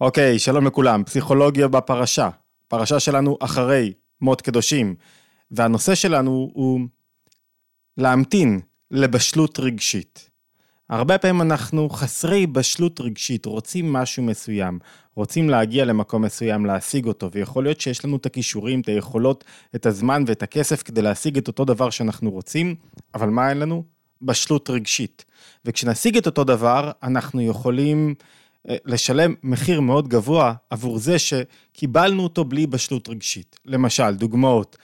אוקיי, שלום לכולם, פסיכולוגיה בפרשה. פרשה שלנו אחרי מות קדושים, והנושא שלנו הוא להמתין לבשלות רגשית. הרבה פעמים אנחנו חסרי בשלות רגשית, רוצים משהו מסוים, רוצים להגיע למקום מסוים, להשיג אותו, ויכול להיות שיש לנו את הכישורים, את היכולות, את הזמן ואת הכסף כדי להשיג את אותו דבר שאנחנו רוצים, אבל מה אין לנו? בשלות רגשית. וכשנשיג את אותו דבר, אנחנו יכולים לשלם מחיר מאוד גבוה עבור זה שקיבלנו אותו בלי בשלות רגשית. למשל, דוגמאות,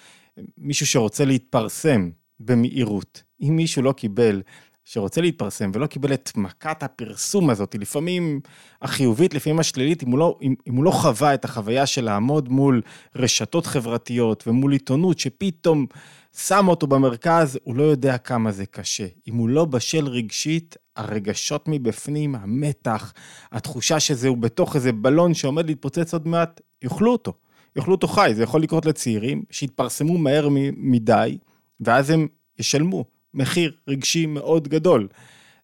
מישהו שרוצה להתפרסם במהירות, אם מישהו לא קיבל שרוצה להתפרסם ולא קיבל את מכת הפרסום הזאת, לפעמים החיובית, לפעמים השלילית, אם הוא, לא, אם, אם הוא לא חווה את החוויה של לעמוד מול רשתות חברתיות ומול עיתונות שפתאום שם אותו במרכז, הוא לא יודע כמה זה קשה. אם הוא לא בשל רגשית, הרגשות מבפנים, המתח, התחושה שזה הוא בתוך איזה בלון שעומד להתפוצץ עוד מעט, יאכלו אותו. יאכלו אותו חי, זה יכול לקרות לצעירים שהתפרסמו מהר מדי, ואז הם ישלמו. מחיר רגשי מאוד גדול.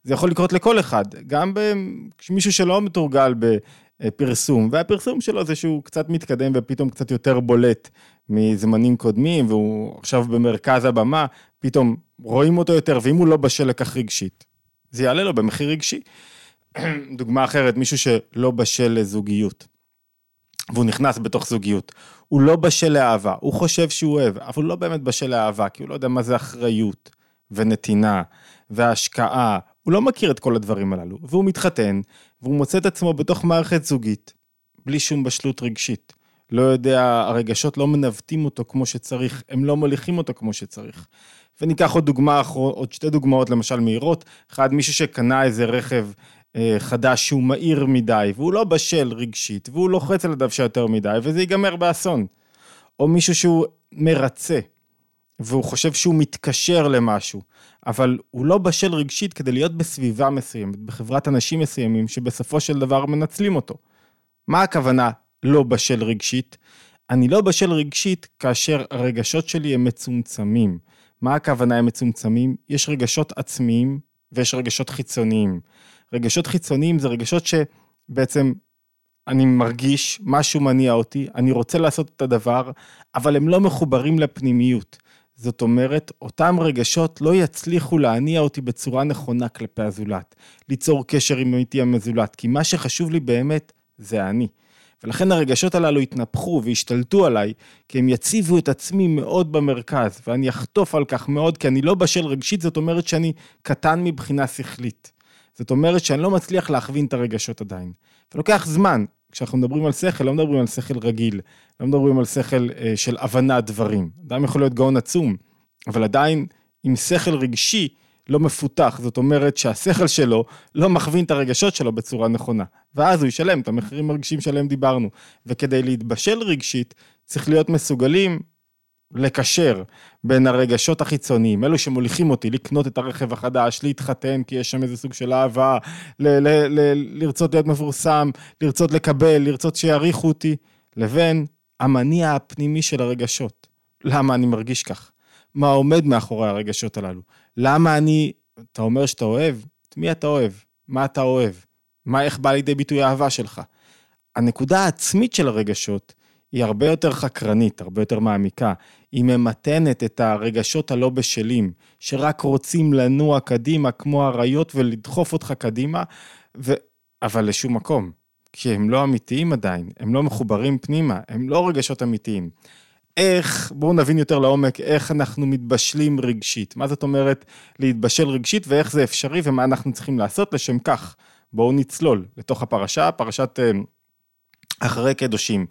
זה יכול לקרות לכל אחד, גם במישהו שלא מתורגל בפרסום, והפרסום שלו זה שהוא קצת מתקדם ופתאום קצת יותר בולט מזמנים קודמים, והוא עכשיו במרכז הבמה, פתאום רואים אותו יותר, ואם הוא לא בשל לכך רגשית, זה יעלה לו במחיר רגשי. דוגמה אחרת, מישהו שלא בשל לזוגיות, והוא נכנס בתוך זוגיות, הוא לא בשל לאהבה, הוא חושב שהוא אוהב, אבל הוא לא באמת בשל לאהבה, כי הוא לא יודע מה זה אחריות. ונתינה והשקעה, הוא לא מכיר את כל הדברים הללו, והוא מתחתן, והוא מוצא את עצמו בתוך מערכת זוגית, בלי שום בשלות רגשית. לא יודע, הרגשות לא מנווטים אותו כמו שצריך, הם לא מוליכים אותו כמו שצריך. וניקח עוד דוגמה, עוד שתי דוגמאות למשל מהירות. אחד, מישהו שקנה איזה רכב אה, חדש שהוא מהיר מדי, והוא לא בשל רגשית, והוא לוחץ על הדוושה יותר מדי, וזה ייגמר באסון. או מישהו שהוא מרצה, והוא חושב שהוא מתקשר למשהו, אבל הוא לא בשל רגשית כדי להיות בסביבה מסוימת, בחברת אנשים מסוימים, שבסופו של דבר מנצלים אותו. מה הכוונה לא בשל רגשית? אני לא בשל רגשית כאשר הרגשות שלי הם מצומצמים. מה הכוונה הם מצומצמים? יש רגשות עצמיים ויש רגשות חיצוניים. רגשות חיצוניים זה רגשות שבעצם אני מרגיש, משהו מניע אותי, אני רוצה לעשות את הדבר, אבל הם לא מחוברים לפנימיות. זאת אומרת, אותם רגשות לא יצליחו להניע אותי בצורה נכונה כלפי הזולת, ליצור קשר עם איתי המזולת, כי מה שחשוב לי באמת זה אני. ולכן הרגשות הללו יתנפחו וישתלטו עליי, כי הם יציבו את עצמי מאוד במרכז, ואני אחטוף על כך מאוד, כי אני לא בשל רגשית, זאת אומרת שאני קטן מבחינה שכלית. זאת אומרת שאני לא מצליח להכווין את הרגשות עדיין. ולוקח זמן, כשאנחנו מדברים על שכל, לא מדברים על שכל רגיל, לא מדברים על שכל אה, של הבנת דברים. אדם יכול להיות גאון עצום, אבל עדיין עם שכל רגשי לא מפותח, זאת אומרת שהשכל שלו לא מכווין את הרגשות שלו בצורה נכונה. ואז הוא ישלם את המחירים הרגשיים שעליהם דיברנו. וכדי להתבשל רגשית, צריך להיות מסוגלים לקשר בין הרגשות החיצוניים, אלו שמוליכים אותי לקנות את הרכב החדש, להתחתן כי יש שם איזה סוג של אהבה, ל- ל- ל- לרצות להיות מפורסם, לרצות לקבל, לרצות שיעריכו אותי, לבין המניע הפנימי של הרגשות. למה אני מרגיש כך? מה עומד מאחורי הרגשות הללו? למה אני, אתה אומר שאתה אוהב, את מי אתה אוהב? מה אתה אוהב? מה, איך בא לידי ביטוי האהבה שלך? הנקודה העצמית של הרגשות היא הרבה יותר חקרנית, הרבה יותר מעמיקה. היא ממתנת את הרגשות הלא בשלים, שרק רוצים לנוע קדימה כמו אריות ולדחוף אותך קדימה, ו... אבל לשום מקום. כי הם לא אמיתיים עדיין, הם לא מחוברים פנימה, הם לא רגשות אמיתיים. איך, בואו נבין יותר לעומק, איך אנחנו מתבשלים רגשית. מה זאת אומרת להתבשל רגשית ואיך זה אפשרי ומה אנחנו צריכים לעשות לשם כך. בואו נצלול לתוך הפרשה, פרשת אה, אחרי קדושים.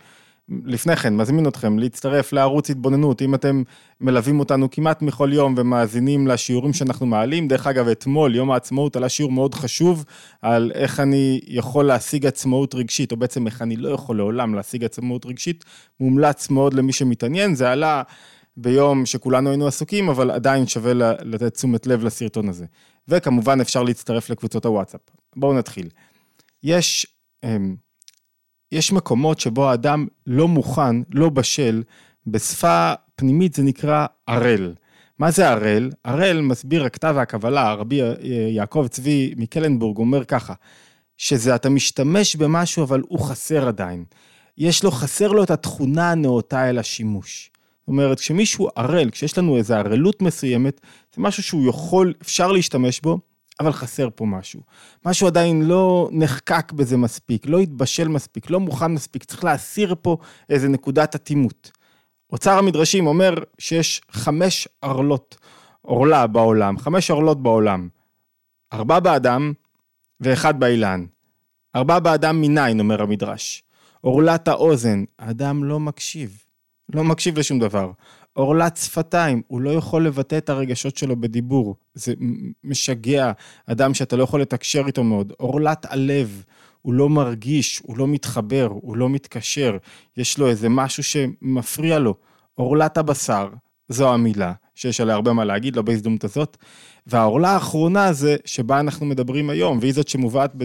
לפני כן, מזמין אתכם להצטרף לערוץ התבוננות, אם אתם מלווים אותנו כמעט מכל יום ומאזינים לשיעורים שאנחנו מעלים. דרך אגב, אתמול, יום העצמאות, עלה שיעור מאוד חשוב על איך אני יכול להשיג עצמאות רגשית, או בעצם איך אני לא יכול לעולם להשיג עצמאות רגשית. מומלץ מאוד למי שמתעניין, זה עלה ביום שכולנו היינו עסוקים, אבל עדיין שווה לתת תשומת לב לסרטון הזה. וכמובן אפשר להצטרף לקבוצות הוואטסאפ. בואו נתחיל. יש... יש מקומות שבו האדם לא מוכן, לא בשל, בשפה פנימית זה נקרא ערל. מה זה ערל? ערל מסביר הכתב והקבלה, רבי יעקב צבי מקלנבורג אומר ככה, שזה אתה משתמש במשהו, אבל הוא חסר עדיין. יש לו, חסר לו את התכונה הנאותה אל השימוש. זאת אומרת, כשמישהו ערל, כשיש לנו איזו ערלות מסוימת, זה משהו שהוא יכול, אפשר להשתמש בו, אבל חסר פה משהו. משהו עדיין לא נחקק בזה מספיק, לא התבשל מספיק, לא מוכן מספיק, צריך להסיר פה איזה נקודת אטימות. אוצר המדרשים אומר שיש חמש ערלות עורלה בעולם, חמש ערלות בעולם. ארבע באדם ואחד באילן. ארבע באדם מניין, אומר המדרש. עורלת האוזן, האדם לא מקשיב, לא מקשיב לשום דבר. עורלת שפתיים, הוא לא יכול לבטא את הרגשות שלו בדיבור. זה משגע אדם שאתה לא יכול לתקשר איתו מאוד. עורלת הלב, הוא לא מרגיש, הוא לא מתחבר, הוא לא מתקשר, יש לו איזה משהו שמפריע לו. עורלת הבשר, זו המילה, שיש עליה הרבה מה להגיד, לא בהזדמנות הזאת. והעורלה האחרונה זה, שבה אנחנו מדברים היום, והיא זאת שמובאת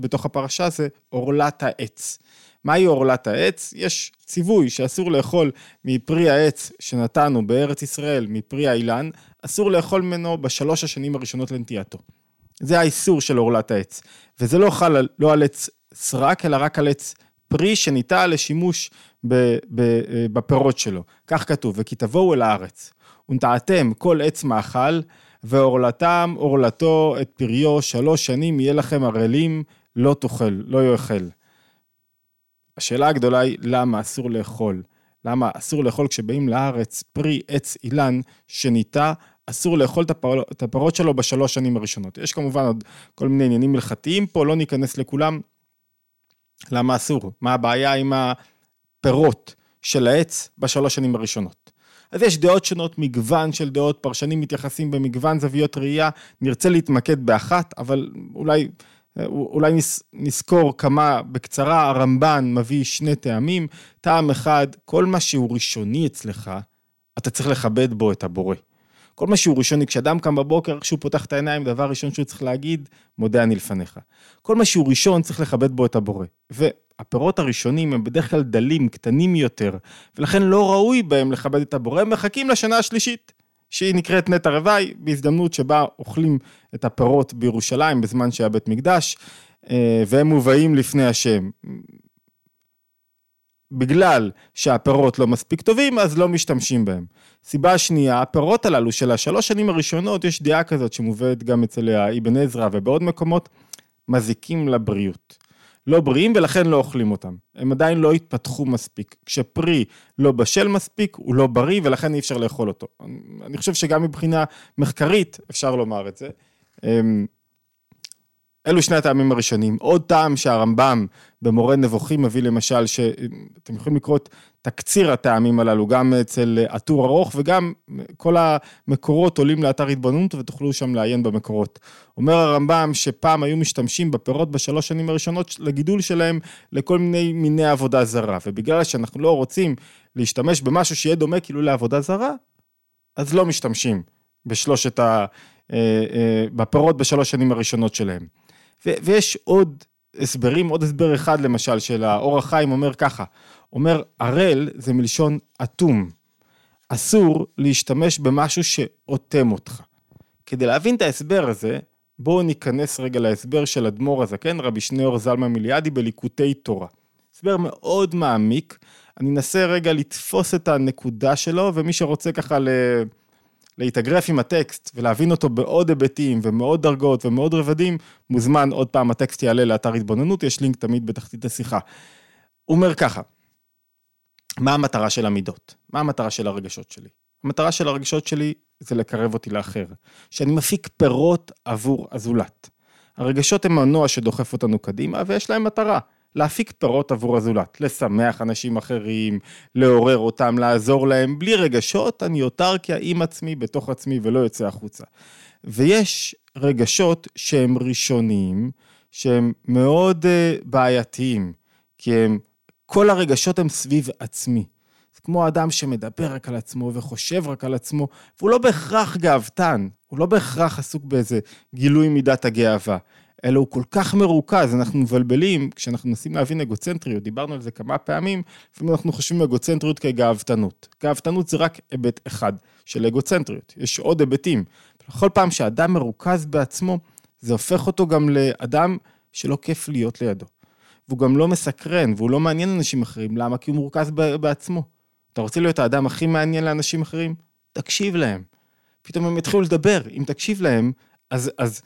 בתוך הפרשה, זה עורלת העץ. מהי עורלת העץ? יש ציווי שאסור לאכול מפרי העץ שנתנו בארץ ישראל, מפרי האילן, אסור לאכול ממנו בשלוש השנים הראשונות לנטייתו. זה האיסור של עורלת העץ. וזה לא חל לא על עץ סרק, אלא רק על עץ פרי שניטע לשימוש בפירות שלו. כך כתוב, וכי תבואו אל הארץ, ונטעתם כל עץ מאכל, ועורלתם עורלתו את פריו שלוש שנים יהיה לכם ערלים, לא תאכל, לא יאכל. השאלה הגדולה היא למה אסור לאכול. למה אסור לאכול כשבאים לארץ פרי עץ אילן שניטע, אסור לאכול את הפירות שלו בשלוש שנים הראשונות. יש כמובן עוד כל מיני עניינים הלכתיים פה, לא ניכנס לכולם. למה אסור? מה הבעיה עם הפירות של העץ בשלוש שנים הראשונות? אז יש דעות שונות, מגוון של דעות, פרשנים מתייחסים במגוון זוויות ראייה, נרצה להתמקד באחת, אבל אולי אולי נזכור כמה בקצרה, הרמב"ן מביא שני טעמים. טעם אחד, כל מה שהוא ראשוני אצלך, אתה צריך לכבד בו את הבורא. כל מה שהוא ראשוני, כשאדם קם בבוקר, כשהוא פותח את העיניים, דבר ראשון שהוא צריך להגיד, מודה אני לפניך. כל מה שהוא ראשון, צריך לכבד בו את הבורא. והפירות הראשונים הם בדרך כלל דלים, קטנים יותר, ולכן לא ראוי בהם לכבד את הבורא, הם מחכים לשנה השלישית. שהיא נקראת נטע רוואי, בהזדמנות שבה אוכלים את הפירות בירושלים בזמן שהיה בית מקדש, אה, והם מובאים לפני השם. בגלל שהפירות לא מספיק טובים, אז לא משתמשים בהם. סיבה שנייה, הפירות הללו של השלוש שנים הראשונות, יש דעה כזאת שמובאת גם אצל אבן עזרא ובעוד מקומות, מזיקים לבריאות. לא בריאים ולכן לא אוכלים אותם. הם עדיין לא התפתחו מספיק. כשפרי לא בשל מספיק, הוא לא בריא ולכן אי אפשר לאכול אותו. אני חושב שגם מבחינה מחקרית אפשר לומר את זה. אלו שני הטעמים הראשונים. עוד טעם שהרמב"ם במורה נבוכים מביא למשל, שאתם יכולים לקרוא את תקציר הטעמים הללו, גם אצל הטור ארוך וגם כל המקורות עולים לאתר התבוננות ותוכלו שם לעיין במקורות. אומר הרמב"ם שפעם היו משתמשים בפירות בשלוש שנים הראשונות לגידול שלהם לכל מיני מיני עבודה זרה, ובגלל שאנחנו לא רוצים להשתמש במשהו שיהיה דומה כאילו לעבודה זרה, אז לא משתמשים בשלושת ה... אה, אה, בפירות בשלוש שנים הראשונות שלהם. ויש עוד הסברים, עוד הסבר אחד למשל של האור החיים אומר ככה, אומר ערל זה מלשון אטום, אסור להשתמש במשהו שאוטם אותך. כדי להבין את ההסבר הזה, בואו ניכנס רגע להסבר של אדמו"ר הזקן, רבי שניאור זלמן מיליאדי בליקוטי תורה. הסבר מאוד מעמיק, אני אנסה רגע לתפוס את הנקודה שלו, ומי שרוצה ככה ל... להתאגרף עם הטקסט ולהבין אותו בעוד היבטים ומאוד דרגות ומאוד רבדים, מוזמן עוד פעם, הטקסט יעלה לאתר התבוננות, יש לינק תמיד בתחתית השיחה. הוא אומר ככה, מה המטרה של המידות? מה המטרה של הרגשות שלי? המטרה של הרגשות שלי זה לקרב אותי לאחר, שאני מפיק פירות עבור הזולת. הרגשות הם מנוע שדוחף אותנו קדימה ויש להם מטרה. להפיק פירות עבור הזולת, לשמח אנשים אחרים, לעורר אותם, לעזור להם, בלי רגשות, אני אוטרקיה עם עצמי, בתוך עצמי ולא יוצא החוצה. ויש רגשות שהם ראשוניים, שהם מאוד uh, בעייתיים, כי הם, כל הרגשות הם סביב עצמי. זה כמו אדם שמדבר רק על עצמו וחושב רק על עצמו, והוא לא בהכרח גאוותן, הוא לא בהכרח עסוק באיזה גילוי מידת הגאווה. אלא הוא כל כך מרוכז, אנחנו מבלבלים, כשאנחנו מנסים להבין אגוצנטריות, דיברנו על זה כמה פעמים, לפעמים אנחנו חושבים אגוצנטריות כגאוותנות. גאוותנות זה רק היבט אחד של אגוצנטריות, יש עוד היבטים. בכל פעם שאדם מרוכז בעצמו, זה הופך אותו גם לאדם שלא כיף להיות לידו. והוא גם לא מסקרן, והוא לא מעניין אנשים אחרים. למה? כי הוא מורכז בעצמו. אתה רוצה להיות האדם הכי מעניין לאנשים אחרים? תקשיב להם. פתאום הם יתחילו לדבר. אם תקשיב להם, אז, אז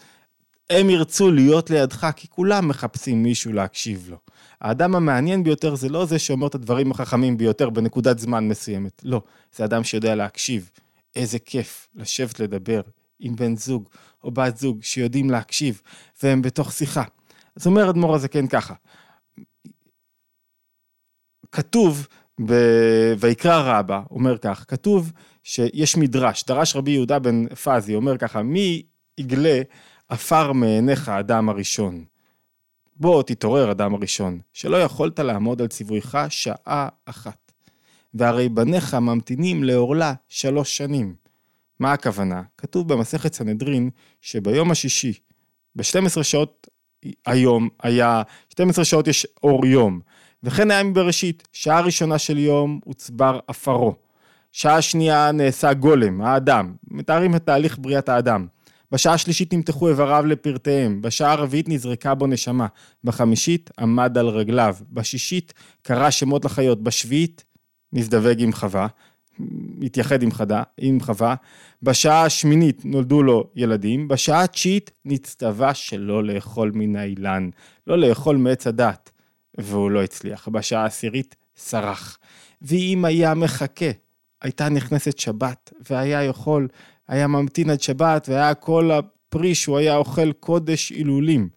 הם ירצו להיות לידך, כי כולם מחפשים מישהו להקשיב לו. האדם המעניין ביותר זה לא זה שאומר את הדברים החכמים ביותר בנקודת זמן מסוימת. לא, זה אדם שיודע להקשיב. איזה כיף לשבת לדבר עם בן זוג או בת זוג שיודעים להקשיב, והם בתוך שיחה. אז אומר אדמו"ר הזקן ככה, כתוב ויקרא רבה, אומר כך, כתוב שיש מדרש, דרש רבי יהודה בן פזי, אומר ככה, מי יגלה עפר מעיניך אדם הראשון? בוא תתעורר אדם הראשון, שלא יכולת לעמוד על ציוויך שעה אחת. והרי בניך ממתינים לעורלה שלוש שנים. מה הכוונה? כתוב במסכת סנהדרין שביום השישי, ב-12 שעות היום היה, 12 שעות יש אור יום, וכן היה מבראשית, שעה ראשונה של יום הוצבר עפרו. שעה שנייה נעשה גולם, האדם, מתארים את תהליך בריאת האדם. בשעה השלישית נמתחו איבריו לפרטיהם, בשעה הרביעית נזרקה בו נשמה, בחמישית עמד על רגליו, בשישית קרא שמות לחיות, בשביעית נזדווג עם חווה, התייחד עם, חדה, עם חווה, בשעה השמינית נולדו לו ילדים, בשעה התשיעית נצטווה שלא לאכול מן האילן, לא לאכול מעץ הדת. והוא לא הצליח. בשעה העשירית סרח. ואם היה מחכה, הייתה נכנסת שבת, והיה יכול, היה ממתין עד שבת, והיה כל הפרי שהוא היה אוכל קודש הילולים.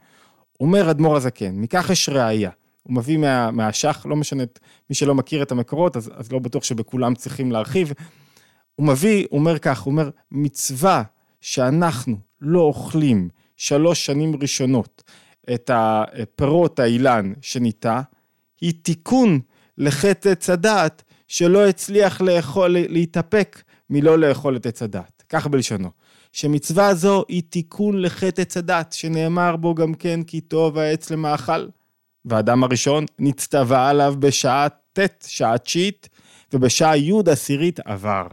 אומר אדמו"ר הזקן, מכך יש ראייה. הוא מביא מה, מהשח, לא משנה, מי שלא מכיר את המקורות, אז, אז לא בטוח שבכולם צריכים להרחיב. הוא מביא, הוא אומר כך, הוא אומר, מצווה שאנחנו לא אוכלים שלוש שנים ראשונות את הפירות האילן שניטע, היא תיקון לחטא עץ הדעת שלא הצליח לאכול, להתאפק מלא לאכול את עץ הדעת. כך בלשונו. שמצווה זו היא תיקון לחטא עץ הדת, שנאמר בו גם כן כי טוב העץ למאכל. והאדם הראשון נצטווה עליו בשעה ט', שעה תשיעית, ובשעה י' עשירית עבר,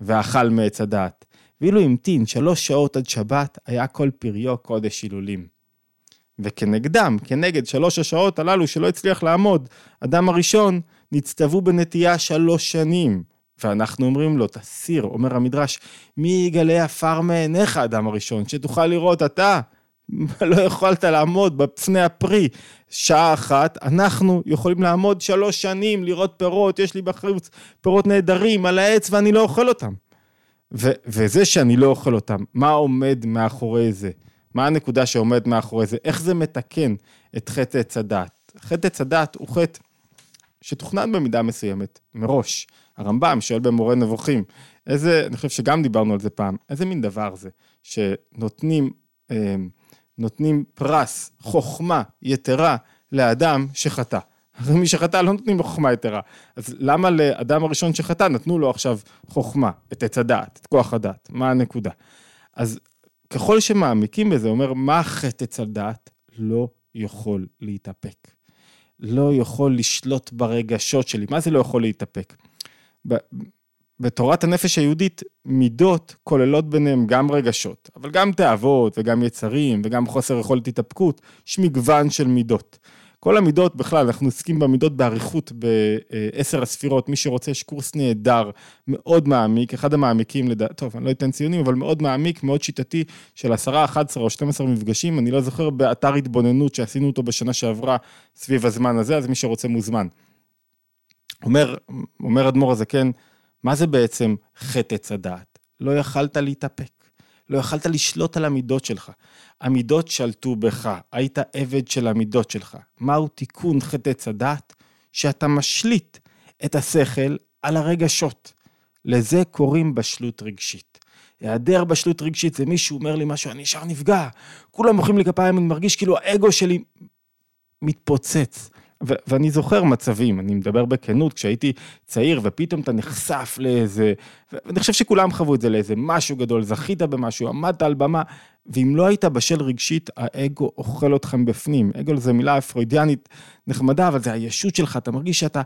ואכל מעץ הדת. ואילו המתין שלוש שעות עד שבת, היה כל פריו קודש הילולים. וכנגדם, כנגד שלוש השעות הללו שלא הצליח לעמוד, אדם הראשון, נצטוו בנטייה שלוש שנים. ואנחנו אומרים לו, תסיר, אומר המדרש, מי יגלה עפר מעיניך, אדם הראשון, שתוכל לראות אתה, לא יכולת לעמוד בפני הפרי שעה אחת, אנחנו יכולים לעמוד שלוש שנים, לראות פירות, יש לי בחוץ פירות נהדרים על העץ ואני לא אוכל אותם. ו- וזה שאני לא אוכל אותם, מה עומד מאחורי זה? מה הנקודה שעומדת מאחורי זה? איך זה מתקן את חטא עץ הדת? חטא עץ הדת הוא חטא שתוכנן במידה מסוימת, מראש. הרמב"ם שואל במורה נבוכים, איזה, אני חושב שגם דיברנו על זה פעם, איזה מין דבר זה, שנותנים אה, נותנים פרס, חוכמה יתרה לאדם שחטא. הרי מי שחטא לא נותנים לו חוכמה יתרה. אז למה לאדם הראשון שחטא נתנו לו עכשיו חוכמה, את עץ הדעת, את כוח הדעת? מה הנקודה? אז ככל שמעמיקים בזה, אומר, מה החטא אצל דעת? לא יכול להתאפק. לא יכול לשלוט ברגשות שלי. מה זה לא יכול להתאפק? בתורת הנפש היהודית, מידות כוללות ביניהם גם רגשות, אבל גם תאוות וגם יצרים וגם חוסר יכולת התאפקות, יש מגוון של מידות. כל המידות בכלל, אנחנו עוסקים במידות באריכות בעשר הספירות, מי שרוצה יש קורס נהדר, מאוד מעמיק, אחד המעמיקים, לדע... טוב, אני לא אתן ציונים, אבל מאוד מעמיק, מאוד שיטתי, של עשרה, 11 או 12 מפגשים, אני לא זוכר, באתר התבוננות שעשינו אותו בשנה שעברה סביב הזמן הזה, אז מי שרוצה מוזמן. אומר, אומר אדמו"ר הזקן, מה זה בעצם חטא עץ הדעת? לא יכלת להתאפק. לא יכלת לשלוט על המידות שלך. המידות שלטו בך, היית עבד של המידות שלך. מהו תיקון חטא עץ הדת? שאתה משליט את השכל על הרגשות. לזה קוראים בשלות רגשית. היעדר בשלות רגשית זה מישהו אומר לי משהו, אני ישר נפגע. כולם מוחאים לי כפיים, אני מרגיש כאילו האגו שלי מתפוצץ. ו- ואני זוכר מצבים, אני מדבר בכנות, כשהייתי צעיר ופתאום אתה נחשף לאיזה, ואני חושב שכולם חוו את זה לאיזה משהו גדול, זכית במשהו, עמדת על במה, ואם לא היית בשל רגשית, האגו אוכל אתכם בפנים. אגו זה מילה פרוידיאנית נחמדה, אבל זה הישות שלך, אתה מרגיש שאתה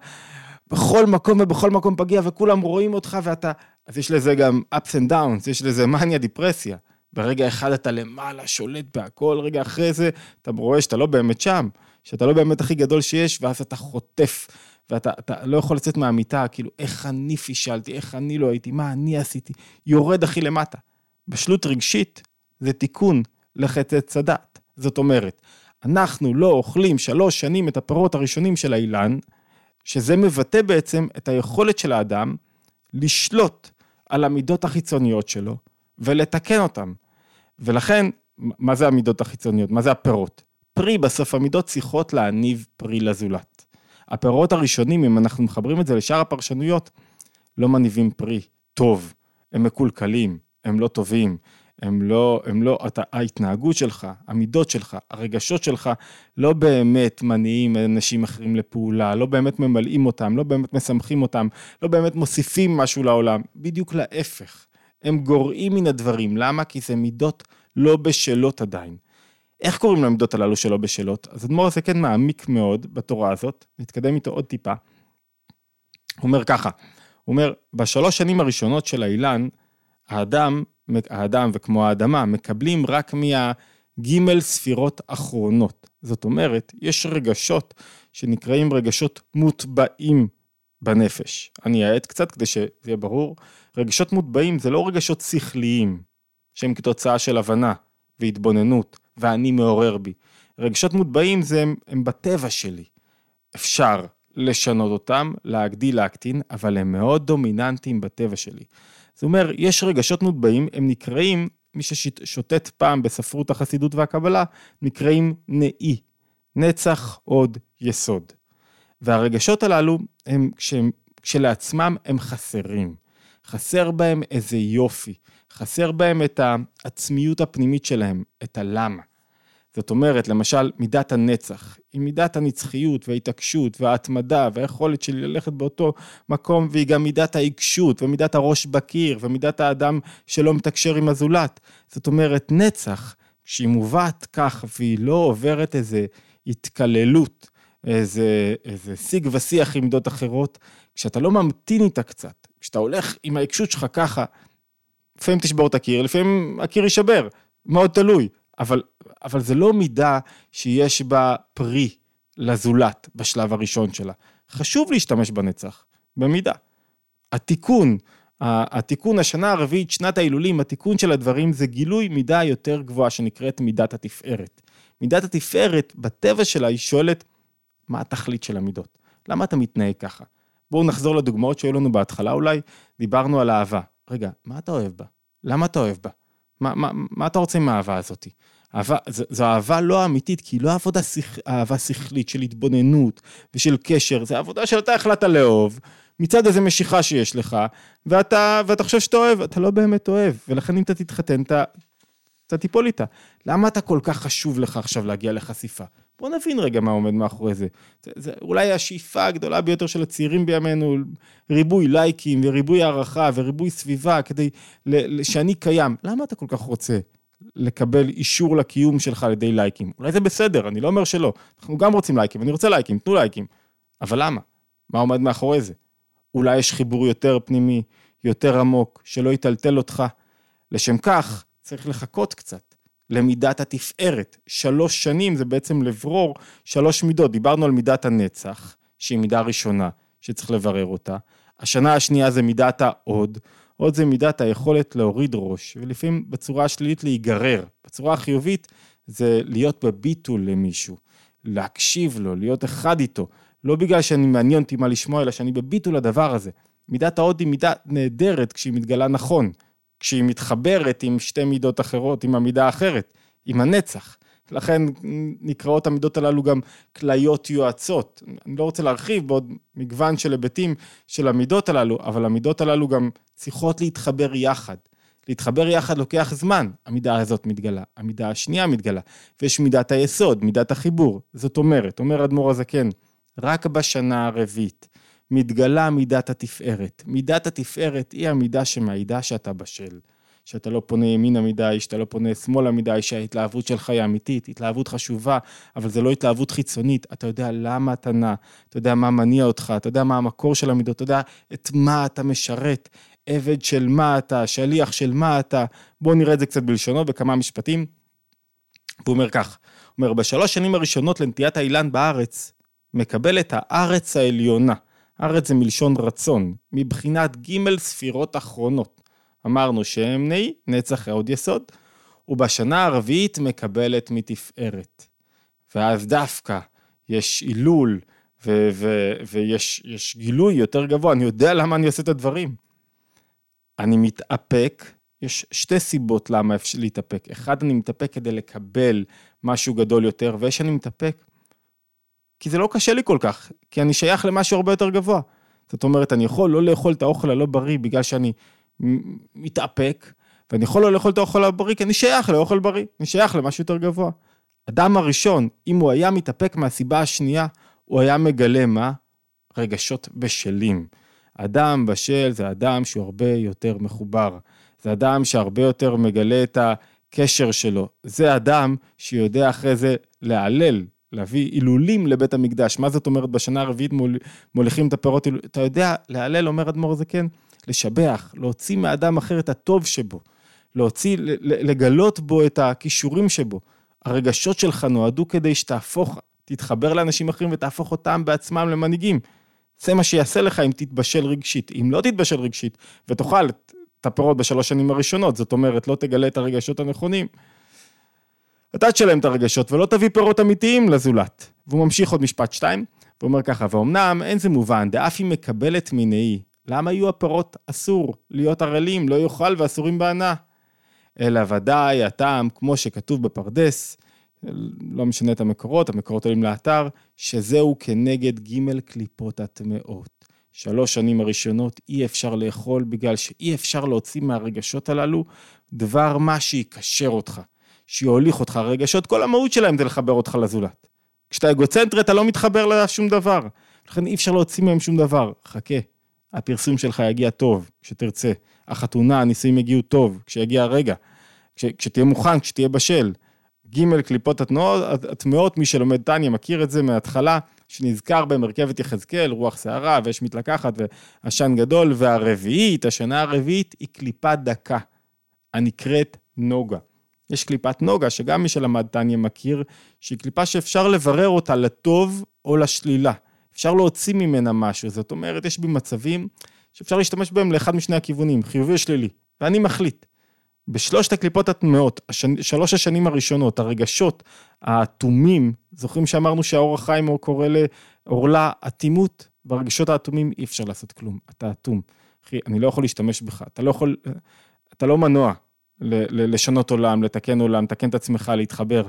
בכל מקום ובכל מקום פגיע וכולם רואים אותך ואתה, אז יש לזה גם ups and downs, יש לזה מניה, דיפרסיה. ברגע אחד אתה למעלה, שולט בהכל, רגע אחרי זה אתה רואה שאתה לא באמת שם, שאתה לא באמת הכי גדול שיש, ואז אתה חוטף, ואתה לא יכול לצאת מהמיטה, כאילו, איך אני פישלתי, איך אני לא הייתי, מה אני עשיתי, יורד הכי למטה. בשלות רגשית זה תיקון לחטא צדת. זאת אומרת, אנחנו לא אוכלים שלוש שנים את הפירות הראשונים של האילן, שזה מבטא בעצם את היכולת של האדם לשלוט על המידות החיצוניות שלו ולתקן אותן. ולכן, מה זה המידות החיצוניות? מה זה הפירות? פרי, בסוף המידות צריכות להניב פרי לזולת. הפירות הראשונים, אם אנחנו מחברים את זה לשאר הפרשנויות, לא מניבים פרי טוב, הם מקולקלים, הם לא טובים, הם לא, הם לא, אתה, ההתנהגות שלך, המידות שלך, הרגשות שלך, לא באמת מניעים אנשים אחרים לפעולה, לא באמת ממלאים אותם, לא באמת משמחים אותם, לא באמת מוסיפים משהו לעולם, בדיוק להפך. הם גורעים מן הדברים, למה? כי זה מידות לא בשלות עדיין. איך קוראים למידות הללו שלא בשלות? אז אדמו"ר הזה כן מעמיק מאוד בתורה הזאת, נתקדם איתו עוד טיפה. הוא אומר ככה, הוא אומר, בשלוש שנים הראשונות של האילן, האדם האדם וכמו האדמה מקבלים רק מהגימל ספירות אחרונות. זאת אומרת, יש רגשות שנקראים רגשות מוטבעים בנפש. אני אעט קצת כדי שזה יהיה ברור. רגשות מוטבעים זה לא רגשות שכליים, שהם כתוצאה של הבנה והתבוננות, ואני מעורר בי. רגשות מוטבעים זה הם, הם בטבע שלי. אפשר לשנות אותם, להגדיל, להקטין, אבל הם מאוד דומיננטיים בטבע שלי. זאת אומרת, יש רגשות מוטבעים, הם נקראים, מי ששוטט פעם בספרות החסידות והקבלה, נקראים נאי, נצח עוד יסוד. והרגשות הללו, הם, כשהם, כשלעצמם הם חסרים. חסר בהם איזה יופי, חסר בהם את העצמיות הפנימית שלהם, את הלמה. זאת אומרת, למשל, מידת הנצח, היא מידת הנצחיות וההתעקשות וההתמדה והיכולת שלי ללכת באותו מקום, והיא גם מידת העיקשות ומידת הראש בקיר ומידת האדם שלא מתקשר עם הזולת. זאת אומרת, נצח, כשהיא מובאת כך והיא לא עוברת איזה התקללות, איזה, איזה שיג ושיח עם מידות אחרות, כשאתה לא ממתין איתה קצת, כשאתה הולך עם העיקשות שלך ככה, לפעמים תשבור את הקיר, לפעמים הקיר יישבר, מאוד תלוי. אבל, אבל זה לא מידה שיש בה פרי לזולת בשלב הראשון שלה. חשוב להשתמש בנצח, במידה. התיקון, התיקון השנה הרביעית, שנת ההילולים, התיקון של הדברים זה גילוי מידה יותר גבוהה שנקראת מידת התפארת. מידת התפארת, בטבע שלה, היא שואלת, מה התכלית של המידות? למה אתה מתנהג ככה? בואו נחזור לדוגמאות שהיו לנו בהתחלה אולי, דיברנו על אהבה. רגע, מה אתה אוהב בה? למה אתה אוהב בה? מה, מה, מה אתה רוצה עם האהבה הזאת? אהבה, זו, זו אהבה לא אמיתית, כי היא לא עבודה שיח, אהבה שכלית של התבוננות ושל קשר, זו עבודה שאתה החלטת לאהוב, מצד איזה משיכה שיש לך, ואתה, ואתה חושב שאתה אוהב, אתה לא באמת אוהב, ולכן אם אתה תתחתן, אתה, אתה תיפול איתה. למה אתה כל כך חשוב לך עכשיו להגיע לחשיפה? בוא נבין רגע מה עומד מאחורי זה. זה, זה אולי השאיפה הגדולה ביותר של הצעירים בימינו, ריבוי לייקים וריבוי הערכה וריבוי סביבה כדי שאני קיים. למה אתה כל כך רוצה לקבל אישור לקיום שלך על ידי לייקים? אולי זה בסדר, אני לא אומר שלא. אנחנו גם רוצים לייקים, אני רוצה לייקים, תנו לייקים. אבל למה? מה עומד מאחורי זה? אולי יש חיבור יותר פנימי, יותר עמוק, שלא יטלטל אותך. לשם כך, צריך לחכות קצת. למידת התפארת. שלוש שנים זה בעצם לברור שלוש מידות. דיברנו על מידת הנצח, שהיא מידה ראשונה, שצריך לברר אותה. השנה השנייה זה מידת העוד. עוד זה מידת היכולת להוריד ראש, ולפעמים בצורה השלילית להיגרר. בצורה החיובית זה להיות בביטול למישהו, להקשיב לו, להיות אחד איתו. לא בגלל שאני מעניין אותי מה לשמוע, אלא שאני בביטול לדבר הזה. מידת ההוד היא מידה נהדרת כשהיא מתגלה נכון. כשהיא מתחברת עם שתי מידות אחרות, עם המידה האחרת, עם הנצח. לכן נקראות המידות הללו גם כליות יועצות. אני לא רוצה להרחיב בעוד מגוון של היבטים של המידות הללו, אבל המידות הללו גם צריכות להתחבר יחד. להתחבר יחד לוקח זמן, המידה הזאת מתגלה, המידה השנייה מתגלה, ויש מידת היסוד, מידת החיבור. זאת אומרת, אומר אדמו"ר הזקן, רק בשנה הרביעית, מתגלה מידת התפארת. מידת התפארת היא המידה שמעידה שאתה בשל. שאתה לא פונה ימינה מדי, שאתה לא פונה שמאלה מדי, שההתלהבות שלך היא אמיתית, התלהבות חשובה, אבל זה לא התלהבות חיצונית. אתה יודע למה אתה נע, אתה יודע מה מניע אותך, אתה יודע מה המקור של המידות, אתה יודע את מה אתה משרת, עבד של מה אתה, שליח של מה אתה, בואו נראה את זה קצת בלשונו בכמה משפטים. והוא אומר כך, הוא אומר, בשלוש שנים הראשונות לנטיית האילן בארץ, מקבל את הארץ העליונה. ארץ זה מלשון רצון, מבחינת ג' ספירות אחרונות. אמרנו שהם נהי, נצח עוד יסוד, ובשנה הרביעית מקבלת מתפארת. ואז דווקא יש הילול, ו- ו- ויש גילוי יותר גבוה, אני יודע למה אני עושה את הדברים. אני מתאפק, יש שתי סיבות למה אפשר להתאפק. אחד, אני מתאפק כדי לקבל משהו גדול יותר, ויש אני מתאפק כי זה לא קשה לי כל כך, כי אני שייך למשהו הרבה יותר גבוה. זאת אומרת, אני יכול לא לאכול את האוכל הלא בריא בגלל שאני מתאפק, ואני יכול לא לאכול את האוכל הבריא כי אני שייך לאוכל בריא, אני שייך למשהו יותר גבוה. אדם הראשון, אם הוא היה מתאפק מהסיבה השנייה, הוא היה מגלה מה? רגשות בשלים. אדם בשל זה אדם שהוא הרבה יותר מחובר. זה אדם שהרבה יותר מגלה את הקשר שלו. זה אדם שיודע אחרי זה להלל, להביא הילולים לבית המקדש. מה זאת אומרת בשנה הרביעית מול, מוליכים את הפירות? אתה יודע, להלל, אומר אדמו"ר זקן, לשבח, להוציא מאדם אחר את הטוב שבו, להוציא, לגלות בו את הכישורים שבו. הרגשות שלך נועדו כדי שתהפוך, תתחבר לאנשים אחרים ותהפוך אותם בעצמם למנהיגים. זה מה שיעשה לך אם תתבשל רגשית. אם לא תתבשל רגשית ותאכל את הפירות בשלוש שנים הראשונות, זאת אומרת, לא תגלה את הרגשות הנכונים, אתה תשלם את הרגשות ולא תביא פירות אמיתיים לזולת. והוא ממשיך עוד משפט שתיים, הוא אומר ככה, ואומנם אין זה מובן, דאף היא מקבלת מנהי, למה יהיו הפירות אסור להיות ערלים, לא יאכל ואסורים בהנאה? אלא ודאי הטעם, כמו שכתוב בפרדס, לא משנה את המקורות, המקורות עולים לאתר, שזהו כנגד ג' קליפות הטמאות. שלוש שנים הראשונות אי אפשר לאכול בגלל שאי אפשר להוציא מהרגשות הללו דבר מה שיקשר אותך, שיוליך אותך. הרגשות, כל המהות שלהם זה לחבר אותך לזולת. כשאתה אגוצנטרי אתה לא מתחבר לשום דבר, לכן אי אפשר להוציא מהם שום דבר. חכה, הפרסום שלך יגיע טוב, כשתרצה. החתונה, הנישואים יגיעו טוב, כשיגיע הרגע. כש, כשתהיה מוכן, כשתהיה בשל. ג' קליפות הטמעות, מי שלומד טניה מכיר את זה מההתחלה, שנזכר במרכבת יחזקאל, רוח סערה, ואש מתלקחת ועשן גדול, והרביעית, השנה הרביעית, היא קליפה דקה, הנקראת נוגה. יש קליפת נוגה, שגם מי שלמד טניה מכיר, שהיא קליפה שאפשר לברר אותה לטוב או לשלילה. אפשר להוציא ממנה משהו, זאת אומרת, יש בי מצבים שאפשר להשתמש בהם לאחד משני הכיוונים, חיובי או שלילי, ואני מחליט. בשלושת הקליפות הטמעות, השני, שלוש השנים הראשונות, הרגשות האטומים, זוכרים שאמרנו שהאור החיים הוא קורא לעורלה אטימות? ברגשות האטומים אי אפשר לעשות כלום, אתה אטום. אחי, אני לא יכול להשתמש בך, אתה לא יכול, אתה לא מנוע לשנות עולם, לתקן עולם, לתקן את עצמך, להתחבר.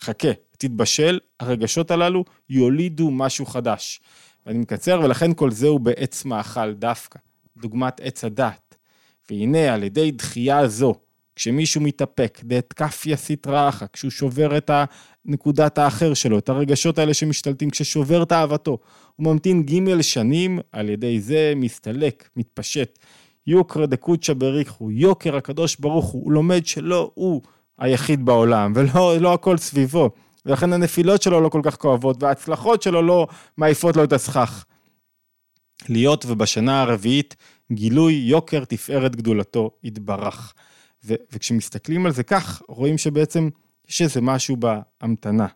חכה, תתבשל, הרגשות הללו יולידו משהו חדש. ואני מקצר, ולכן כל זה הוא בעץ מאכל דווקא, דוגמת עץ הדת. והנה, על ידי דחייה זו, כשמישהו מתאפק, דאת כפיה סטרא אחא, כשהוא שובר את נקודת האחר שלו, את הרגשות האלה שמשתלטים, כששובר את אהבתו, הוא ממתין ג' שנים, על ידי זה מסתלק, מתפשט. יוקרא דקוצ'ה בריחו, יוקר הקדוש ברוך הוא, הוא לומד שלא הוא היחיד בעולם, ולא לא הכל סביבו. ולכן הנפילות שלו לא כל כך כואבות, וההצלחות שלו לא מעיפות לו את הסכך. להיות ובשנה הרביעית גילוי יוקר תפארת גדולתו יתברך. ו- וכשמסתכלים על זה כך, רואים שבעצם יש איזה משהו בהמתנה,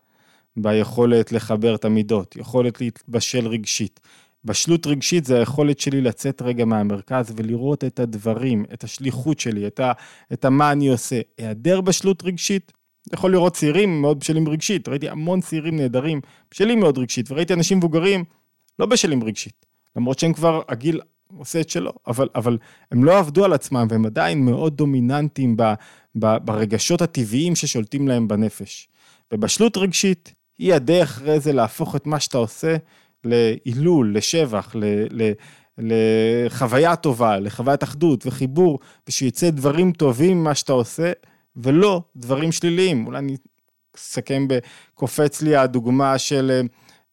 ביכולת לחבר את המידות, יכולת להתבשל רגשית. בשלות רגשית זה היכולת שלי לצאת רגע מהמרכז ולראות את הדברים, את השליחות שלי, את, ה, את מה אני עושה. היעדר בשלות רגשית, יכול לראות צעירים מאוד בשלים רגשית, ראיתי המון צעירים נהדרים, בשלים מאוד רגשית, וראיתי אנשים מבוגרים לא בשלים רגשית, למרות שהם כבר, הגיל עושה את שלו, אבל, אבל הם לא עבדו על עצמם והם עדיין מאוד דומיננטיים ב, ב, ברגשות הטבעיים ששולטים להם בנפש. ובשלות רגשית היא הדרך אחרי זה להפוך את מה שאתה עושה להילול, לשבח, ל, ל, לחוויה טובה, לחוויית אחדות וחיבור, ושיצא דברים טובים ממה שאתה עושה, ולא דברים שליליים. אולי אני אסכם בקופץ לי הדוגמה של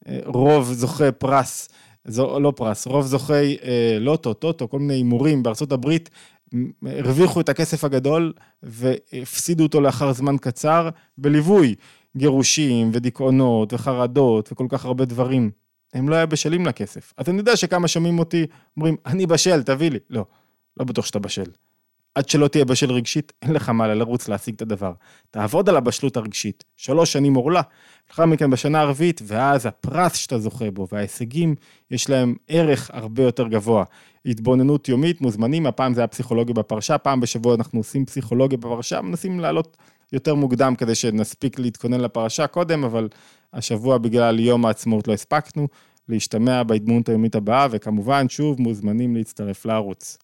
אה, רוב זוכי פרס, זו, לא פרס, רוב זוכי אה, לוטו, טוטו, כל מיני הימורים בארצות הברית, הרוויחו את הכסף הגדול והפסידו אותו לאחר זמן קצר בליווי גירושים ודיכאונות וחרדות וכל כך הרבה דברים. הם לא היו בשלים לכסף. אז אני יודע שכמה שומעים אותי אומרים, אני בשל, תביא לי. לא, לא בטוח שאתה בשל. עד שלא תהיה בשל רגשית, אין לך מה לרוץ להשיג את הדבר. תעבוד על הבשלות הרגשית, שלוש שנים עורלה, לאחר מכן בשנה הרביעית, ואז הפרס שאתה זוכה בו, וההישגים, יש להם ערך הרבה יותר גבוה. התבוננות יומית, מוזמנים, הפעם זה היה פסיכולוגיה בפרשה, פעם בשבוע אנחנו עושים פסיכולוגיה בפרשה, מנסים לעלות יותר מוקדם כדי שנספיק להתכונן לפרשה קודם, אבל השבוע בגלל יום העצמאות לא הספקנו, להשתמע בהתבוננות היומית הבאה, וכמובן, שוב, מוזמנים להצטרף לערוץ.